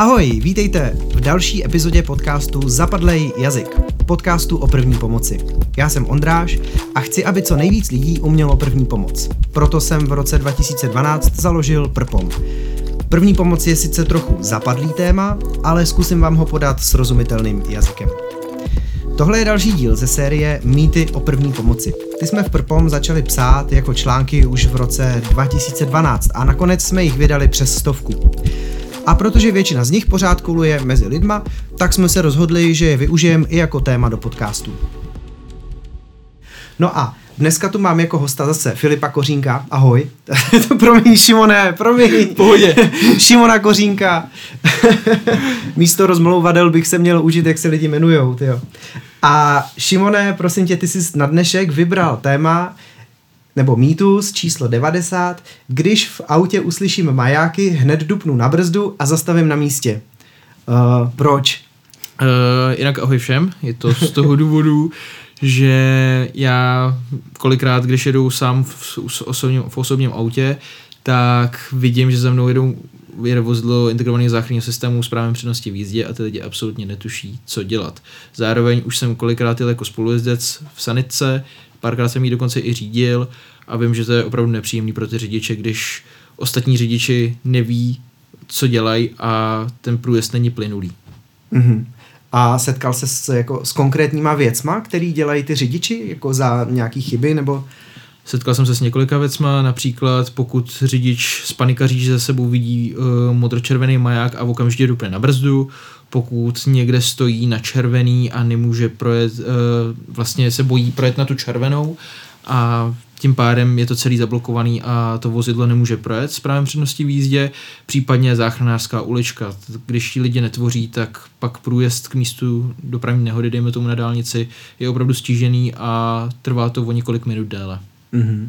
Ahoj, vítejte v další epizodě podcastu Zapadlej jazyk, podcastu o první pomoci. Já jsem Ondráš a chci, aby co nejvíc lidí umělo první pomoc. Proto jsem v roce 2012 založil Prpom. První pomoc je sice trochu zapadlý téma, ale zkusím vám ho podat srozumitelným jazykem. Tohle je další díl ze série Mýty o první pomoci. Ty jsme v Prpom začali psát jako články už v roce 2012 a nakonec jsme jich vydali přes stovku. A protože většina z nich pořád koluje mezi lidma, tak jsme se rozhodli, že je využijeme i jako téma do podcastu. No a dneska tu mám jako hosta zase Filipa Kořínka. Ahoj. promiň, Šimone, promiň. Pohodě. Šimona Kořínka. Místo rozmlouvadel bych se měl učit, jak se lidi jmenujou. Tyjo. A Šimone, prosím tě, ty jsi na dnešek vybral téma, nebo mýtus číslo 90, když v autě uslyším majáky, hned dupnu na brzdu a zastavím na místě. Uh, proč? Uh, jinak ahoj všem, je to z toho důvodu, že já kolikrát, když jedu sám v, v, osobním, v osobním autě, tak vidím, že za mnou jedou jede vozidlo integrovaného záchranného systému s právem přednosti v jízdě a ty lidi absolutně netuší, co dělat. Zároveň už jsem kolikrát jel jako spolujezdec v sanitce, párkrát jsem ji dokonce i řídil a vím, že to je opravdu nepříjemný pro ty řidiče, když ostatní řidiči neví, co dělají a ten průjezd není plynulý. Mm-hmm. A setkal se s, jako, s konkrétníma věcma, který dělají ty řidiči, jako za nějaký chyby, nebo... Setkal jsem se s několika věcma, například pokud řidič z panikaří, že za sebou vidí uh, modročervený maják a okamžitě dupne na brzdu, pokud někde stojí na červený a nemůže projet, uh, vlastně se bojí projet na tu červenou a tím pádem je to celý zablokovaný a to vozidlo nemůže projet s právem přednosti v jízdě, případně záchranářská ulička. Když ti lidi netvoří, tak pak průjezd k místu dopravní nehody, dejme tomu na dálnici, je opravdu stížený a trvá to o několik minut déle. Mm-hmm.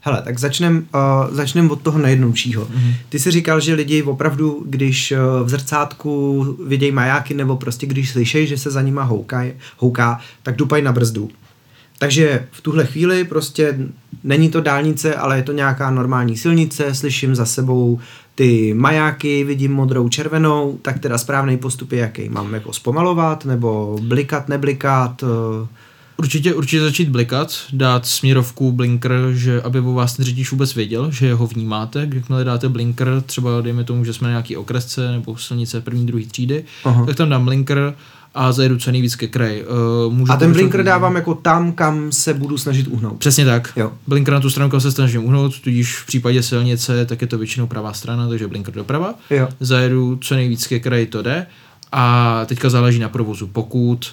Hele, tak začnem, uh, začnem od toho nejjednoduššího. Mm-hmm. Ty jsi říkal, že lidi opravdu, když uh, v zrcátku vidějí majáky nebo prostě když slyšejí, že se za nima houká, houká tak dupají na brzdu. Takže v tuhle chvíli prostě není to dálnice, ale je to nějaká normální silnice, slyším za sebou ty majáky, vidím modrou, červenou, tak teda správný postup je jaký? Mám jako zpomalovat nebo blikat, neblikat? Eh? Určitě, určitě začít blikat, dát směrovku, blinker, že aby o vás ten řidič vůbec věděl, že ho vnímáte. Jakmile dáte blinker, třeba dejme tomu, že jsme na nějaký okresce nebo silnice první, druhý třídy, Aha. tak tam dám blinker a zajedu co nejvíc ke kraji. Uh, můžu a ten blinker dávám jako tam, kam se budu snažit uhnout. Přesně tak. Jo. Blinker na tu stranu, kam se snažím uhnout, tudíž v případě silnice, tak je to většinou pravá strana, takže blinker doprava. Jo. Zajedu co nejvíc ke kraji, to jde. A teďka záleží na provozu. Pokud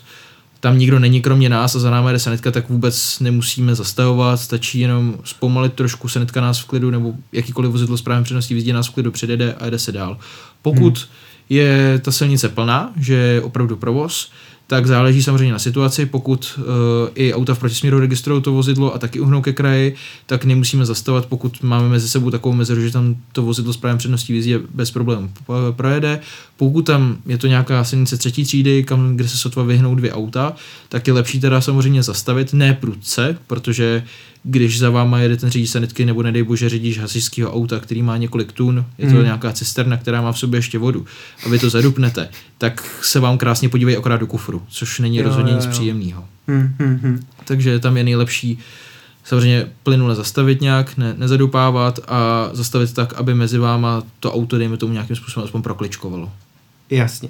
tam nikdo není kromě nás a za námi jde sanitka, tak vůbec nemusíme zastavovat, stačí jenom zpomalit trošku, sanitka nás v klidu nebo jakýkoliv vozidlo s právem předností vyzdí nás v klidu předjede a jde se dál. Pokud hmm je ta silnice plná, že je opravdu provoz, tak záleží samozřejmě na situaci. Pokud uh, i auta v protisměru registrují to vozidlo a taky uhnou ke kraji, tak nemusíme zastavovat, pokud máme mezi sebou takovou mezeru, že tam to vozidlo s právem předností v bez problémů projede. Pokud tam je to nějaká silnice třetí třídy, kam, kde se sotva vyhnou dvě auta, tak je lepší teda samozřejmě zastavit, ne prudce, protože když za váma jede ten řidič sanitky nebo nedej bože řidič hasičského auta, který má několik tun, je to mm. nějaká cisterna, která má v sobě ještě vodu a vy to zadupnete, tak se vám krásně podívají akorát do kufru, což není jo, rozhodně jo, nic příjemného. Mm, mm, mm. Takže tam je nejlepší samozřejmě plynule zastavit nějak, ne, nezadupávat a zastavit tak, aby mezi váma to auto, dejme tomu nějakým způsobem aspoň prokličkovalo. Jasně.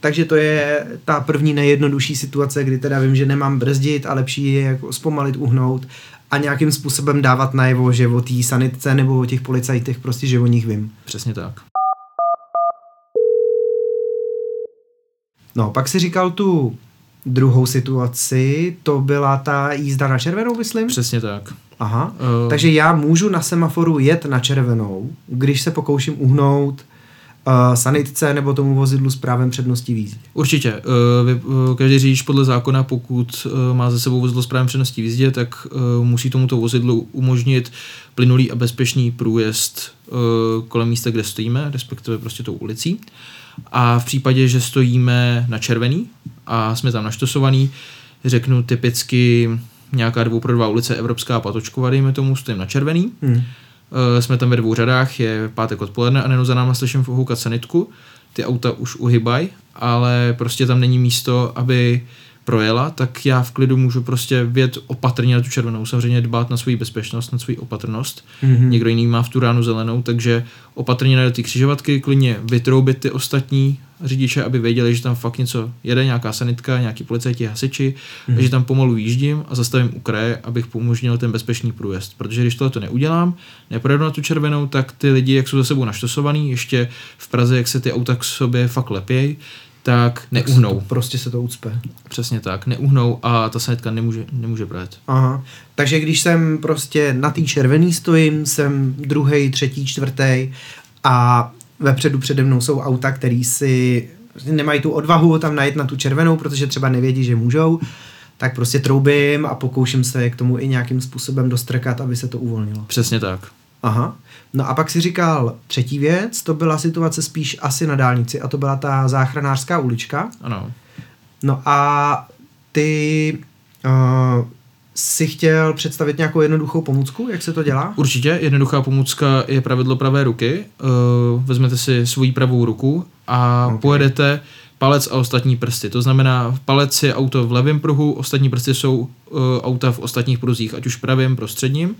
Takže to je ta první nejjednodušší situace, kdy teda vím, že nemám brzdit a lepší je jako zpomalit, uhnout a nějakým způsobem dávat najevo, že o té sanitce nebo o těch policajtech prostě, že o nich vím. Přesně tak. No, pak si říkal tu druhou situaci, to byla ta jízda na červenou, myslím? Přesně tak. Aha, uh... takže já můžu na semaforu jet na červenou, když se pokouším uhnout uh, sanitce nebo tomu vozidlu s právem přednosti v Určitě. Uh, vy, uh, každý řidič podle zákona, pokud uh, má za sebou vozidlo s právem přednosti v jízdě, tak uh, musí tomuto vozidlu umožnit plynulý a bezpečný průjezd uh, kolem místa, kde stojíme, respektive prostě tou ulicí. A v případě, že stojíme na červený a jsme tam naštosovaný, řeknu typicky nějaká dvou pro dva ulice Evropská Patočkova, dejme tomu, stojím na červený, hmm jsme tam ve dvou řadách, je pátek odpoledne a nenou za náma slyším houkat sanitku. Ty auta už uhybají, ale prostě tam není místo, aby projela, tak já v klidu můžu prostě vět opatrně na tu červenou, samozřejmě dbát na svoji bezpečnost, na svoji opatrnost. Mm-hmm. Někdo jiný má v tu ránu zelenou, takže opatrně na ty křižovatky, klidně vytroubit ty ostatní řidiče, aby věděli, že tam fakt něco jede, nějaká sanitka, nějaký policajti, hasiči, mm-hmm. že tam pomalu jíždím a zastavím u kraje, abych umožnil ten bezpečný průjezd. Protože když tohle to neudělám, neprojedu na tu červenou, tak ty lidi, jak jsou za sebou naštosovaný, ještě v Praze, jak se ty auta k sobě fakt lepějí, tak neuhnou. Tak prostě se to ucpe. Přesně tak, neuhnou a ta sanitka nemůže, nemůže projet. Aha. Takže když jsem prostě na té červený stojím, jsem druhý, třetí, čtvrtý a vepředu přede mnou jsou auta, který si nemají tu odvahu tam najet na tu červenou, protože třeba nevědí, že můžou, tak prostě troubím a pokouším se k tomu i nějakým způsobem dostrkat, aby se to uvolnilo. Přesně tak. Aha. No a pak si říkal třetí věc, to byla situace spíš asi na dálnici a to byla ta záchranářská ulička. Ano. No a ty uh, si chtěl představit nějakou jednoduchou pomůcku, jak se to dělá? Určitě, jednoduchá pomůcka je pravidlo pravé ruky. Uh, vezmete si svoji pravou ruku a okay. pojedete palec a ostatní prsty. To znamená, palec je auto v levém pruhu, ostatní prsty jsou uh, auta v ostatních pruzích, ať už pravým, prostředním.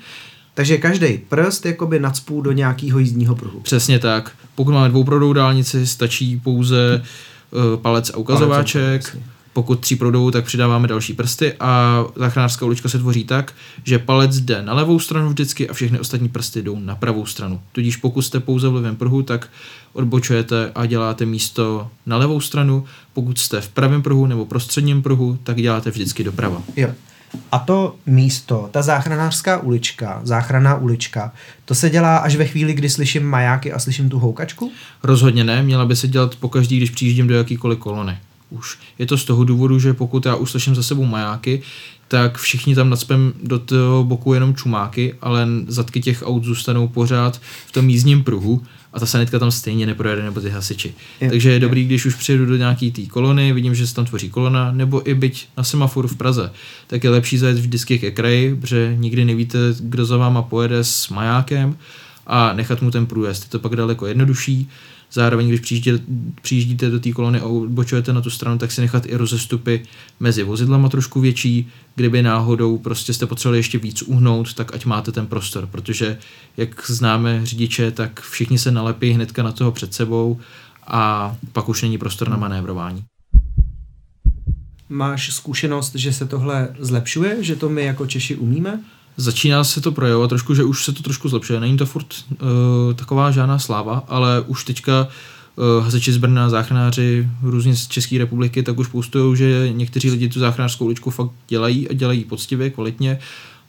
Takže každý prst jakoby nadspů do nějakého jízdního pruhu. Přesně tak. Pokud máme dvouproudovou dálnici, stačí pouze uh, palec a ukazováček. Palec, pokud tříproudovou, tak přidáváme další prsty a záchranářská ulička se tvoří tak, že palec jde na levou stranu vždycky a všechny ostatní prsty jdou na pravou stranu. Tudíž pokud jste pouze v levém pruhu, tak odbočujete a děláte místo na levou stranu. Pokud jste v pravém pruhu nebo prostředním pruhu, tak děláte vždycky doprava. Jo. A to místo, ta záchranářská ulička, záchranná ulička, to se dělá až ve chvíli, kdy slyším majáky a slyším tu houkačku? Rozhodně ne, měla by se dělat pokaždý, když přijíždím do jakýkoliv kolony. Už je to z toho důvodu, že pokud já uslyším za sebou majáky, tak všichni tam nadspem do toho boku jenom čumáky, ale zadky těch aut zůstanou pořád v tom jízdním pruhu a ta sanitka tam stejně neprojede nebo ty hasiči. Je, Takže je, je dobrý, když už přijedu do nějaký té kolony, vidím, že se tam tvoří kolona, nebo i byť na semaforu v Praze, tak je lepší zajet vždycky ke kraji, protože nikdy nevíte, kdo za váma pojede s majákem a nechat mu ten průjezd. Je to pak daleko jednodušší Zároveň, když přijíždíte, přijíždíte do té kolony a odbočujete na tu stranu, tak si nechat i rozestupy mezi vozidlama trošku větší, kdyby náhodou prostě jste potřebovali ještě víc uhnout, tak ať máte ten prostor, protože jak známe řidiče, tak všichni se nalepí hnedka na toho před sebou a pak už není prostor na manévrování. Máš zkušenost, že se tohle zlepšuje, že to my jako Češi umíme? Začíná se to projevovat trošku, že už se to trošku zlepšuje. Není to furt uh, taková žádná sláva, ale už teďka uh, hasiči z Brna, záchranáři různě z České republiky, tak už postují, že někteří lidi tu záchranářskou uličku fakt dělají a dělají poctivě, kvalitně.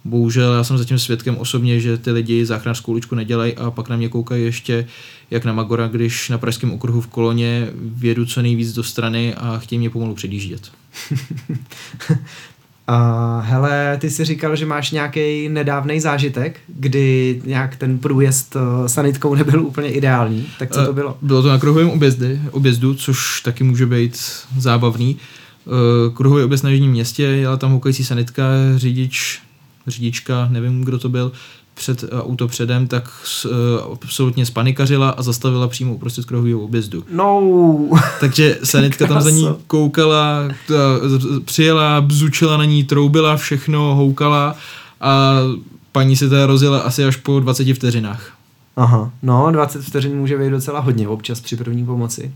Bohužel já jsem zatím svědkem osobně, že ty lidi záchranářskou uličku nedělají a pak na mě koukají ještě jak na Magora, když na pražském okruhu v koloně vědu co nejvíc do strany a chtějí mě pomalu předjíždět. A hele, ty jsi říkal, že máš nějaký nedávný zážitek, kdy nějak ten průjezd uh, sanitkou nebyl úplně ideální. Tak co to bylo? Bylo to na kruhovém objezdy, objezdu, což taky může být zábavný. Uh, kruhový objezd na jižním městě, jela tam houkající sanitka, řidič, řidička, nevím, kdo to byl, před uh, auto předem, tak uh, absolutně spanikařila a zastavila přímo uprostřed kruhového objezdu. No. Takže sanitka tam za ní koukala, ta, přijela, bzučila na ní, troubila všechno, houkala a paní se teda rozjela asi až po 20 vteřinách. Aha, no 20 vteřin může být docela hodně občas při první pomoci.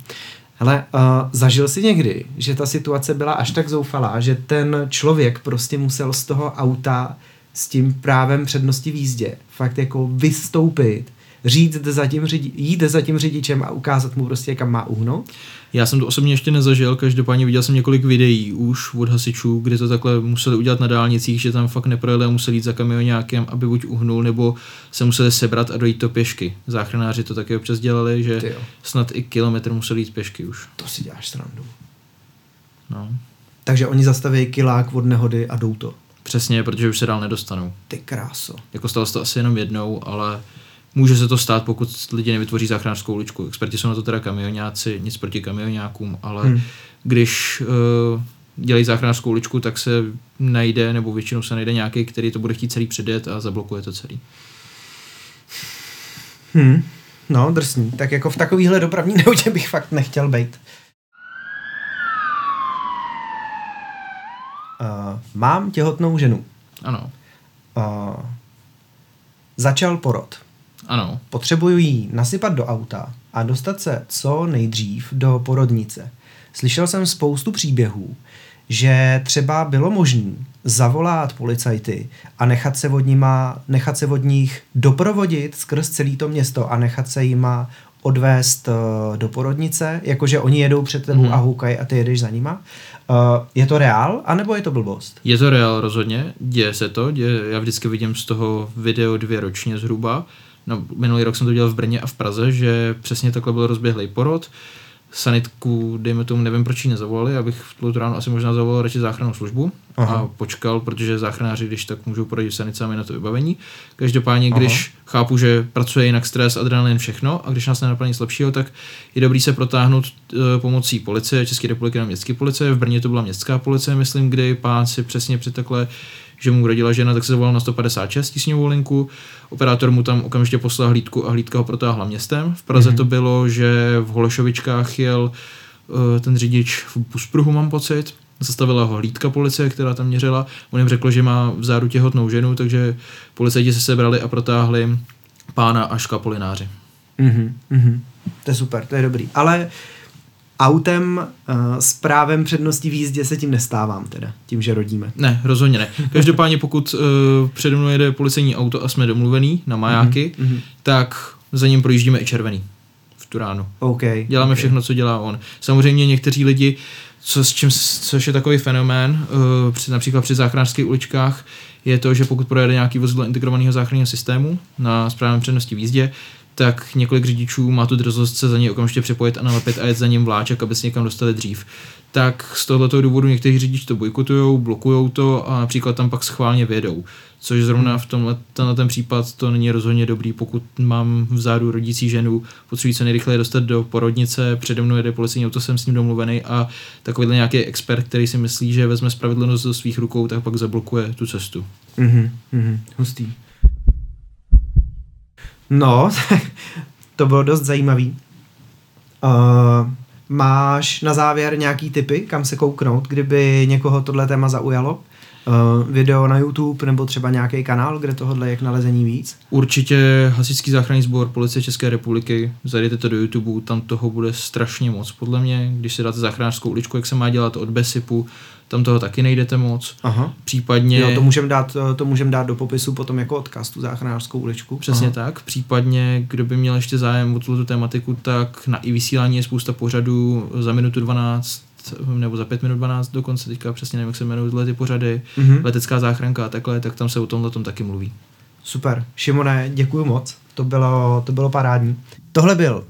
Hele, uh, zažil jsi někdy, že ta situace byla až tak zoufalá, že ten člověk prostě musel z toho auta s tím právem přednosti v jízdě. Fakt jako vystoupit, říct za tím řidi, jít za tím řidičem a ukázat mu prostě, kam má uhnout? Já jsem to osobně ještě nezažil, každopádně viděl jsem několik videí už od hasičů, kde to takhle museli udělat na dálnicích, že tam fakt neprojeli a museli jít za kamionákem, aby buď uhnul, nebo se museli sebrat a dojít to pěšky. Záchranáři to taky občas dělali, že snad i kilometr museli jít pěšky už. To si děláš srandu. No. Takže oni zastaví kilák od nehody a jdou to. Přesně, protože už se dál nedostanou. Ty kráso. Jako stalo se to asi jenom jednou, ale může se to stát, pokud lidi nevytvoří záchranářskou uličku. Experti jsou na to teda kamionáci, nic proti kamionákům, ale hmm. když uh, dělají záchranářskou uličku, tak se najde, nebo většinou se najde nějaký, který to bude chtít celý předjet a zablokuje to celý. Hmm. No, drsný. Tak jako v takovýhle dopravní neutě bych fakt nechtěl být. Uh, mám těhotnou ženu. Ano. Uh, začal porod. Ano. Potřebuji jí nasypat do auta a dostat se co nejdřív do porodnice. Slyšel jsem spoustu příběhů, že třeba bylo možné zavolat policajty a nechat se, od nima, nechat se od nich doprovodit skrz celé to město a nechat se jima odvést uh, do porodnice, jakože oni jedou před tebou mm. a houkají a ty jedeš za nima. Uh, je to reál, anebo je to blbost? Je to reál rozhodně, děje se to, děje, já vždycky vidím z toho video dvě ročně zhruba. No, minulý rok jsem to dělal v Brně a v Praze, že přesně takhle byl rozběhlý porod. Uh, sanitku, dejme tomu, nevím, proč ji nezavolali, abych v tu ráno asi možná zavolal radši záchrannou službu Aha. a počkal, protože záchranáři, když tak můžou poradit sanicami na to vybavení. Každopádně, Aha. když chápu, že pracuje jinak stres, adrenalin, všechno a když nás nenaplní nic lepšího, tak je dobrý se protáhnout uh, pomocí policie, České republiky na městské policie. V Brně to byla městská policie, myslím, kdy pán si přesně při takhle že mu rodila žena, tak se zavolal na 156 tísňovou linku. Operátor mu tam okamžitě poslal hlídku a hlídka ho protáhla městem. V Praze mm-hmm. to bylo, že v Holešovičkách jel uh, ten řidič v Buspruhu, mám pocit, zastavila ho hlídka policie, která tam měřila. On jim řekl, že má v záru těhotnou ženu, takže policajti se sebrali a protáhli pána až k Apolináři. Mm-hmm, mm-hmm. To je super, to je dobrý. Ale autem uh, s právem přednosti v jízdě se tím nestávám teda, tím, že rodíme. Ne, rozhodně ne. Každopádně pokud uh, přede mnou jede policejní auto a jsme domluvený na majáky, mm-hmm. tak za ním projíždíme i červený v tu ránu. Okay, Děláme okay. všechno, co dělá on. Samozřejmě někteří lidi, co, s čím, což je takový fenomén, uh, při, například při záchranářských uličkách, je to, že pokud projede nějaký vozidlo integrovaného záchranného systému na správném přednosti v jízdě, tak několik řidičů má tu drzost se za něj okamžitě připojit a nalepit a jet za ním vláček, aby se někam dostali dřív. Tak z tohoto důvodu někteří řidiči to bojkotují, blokují to a například tam pak schválně vědou. Což zrovna v tomhle tenhle ten případ to není rozhodně dobrý, pokud mám vzadu rodící ženu, potřebuji se nejrychleji dostat do porodnice, přede mnou jede policejní auto, jsem s ním domluvený a takovýhle nějaký expert, který si myslí, že vezme spravedlnost do svých rukou, tak pak zablokuje tu cestu. Mhm, mhm, hustý. No, to bylo dost zajímavý. Uh, máš na závěr nějaký typy, kam se kouknout, kdyby někoho tohle téma zaujalo? Uh, video na YouTube nebo třeba nějaký kanál, kde tohle je k nalezení víc? Určitě Hasičský záchranný sbor Policie České republiky, zajdete to do YouTube, tam toho bude strašně moc podle mě, když si dáte záchranářskou uličku, jak se má dělat od Besipu, tam toho taky nejdete moc. Aha. Případně... Jo, to můžeme dát, to můžem dát do popisu potom jako odkaz, tu záchranářskou uličku. Přesně Aha. tak. Případně, kdo by měl ještě zájem o tuto tematiku, tak na i vysílání je spousta pořadů za minutu 12 nebo za 5 minut 12 dokonce, teďka přesně nevím, jak se jmenují tyhle ty pořady, mm-hmm. letecká záchranka a takhle, tak tam se o tomhle tom taky mluví. Super. Šimone, děkuji moc. To bylo, to bylo parádní. Tohle byl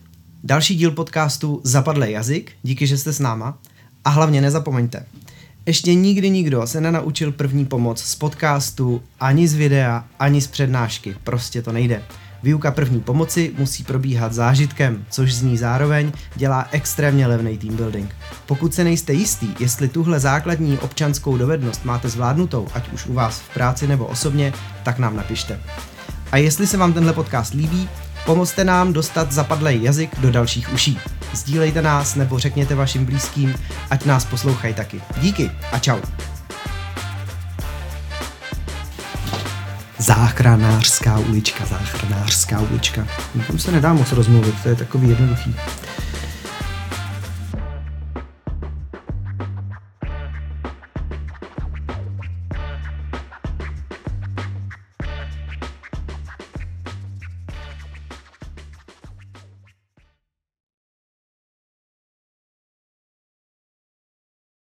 další díl podcastu Zapadlý jazyk. Díky, že jste s náma. A hlavně nezapomeňte, ještě nikdy nikdo se nenaučil první pomoc z podcastu, ani z videa, ani z přednášky. Prostě to nejde. Výuka první pomoci musí probíhat zážitkem, což z ní zároveň dělá extrémně levný team building. Pokud se nejste jistý, jestli tuhle základní občanskou dovednost máte zvládnutou, ať už u vás v práci nebo osobně, tak nám napište. A jestli se vám tenhle podcast líbí, Pomozte nám dostat zapadlej jazyk do dalších uší. Sdílejte nás nebo řekněte vašim blízkým, ať nás poslouchají taky. Díky a čau. Záchranářská ulička, záchranářská ulička. Tam se nedá moc rozmluvit, to je takový jednoduchý.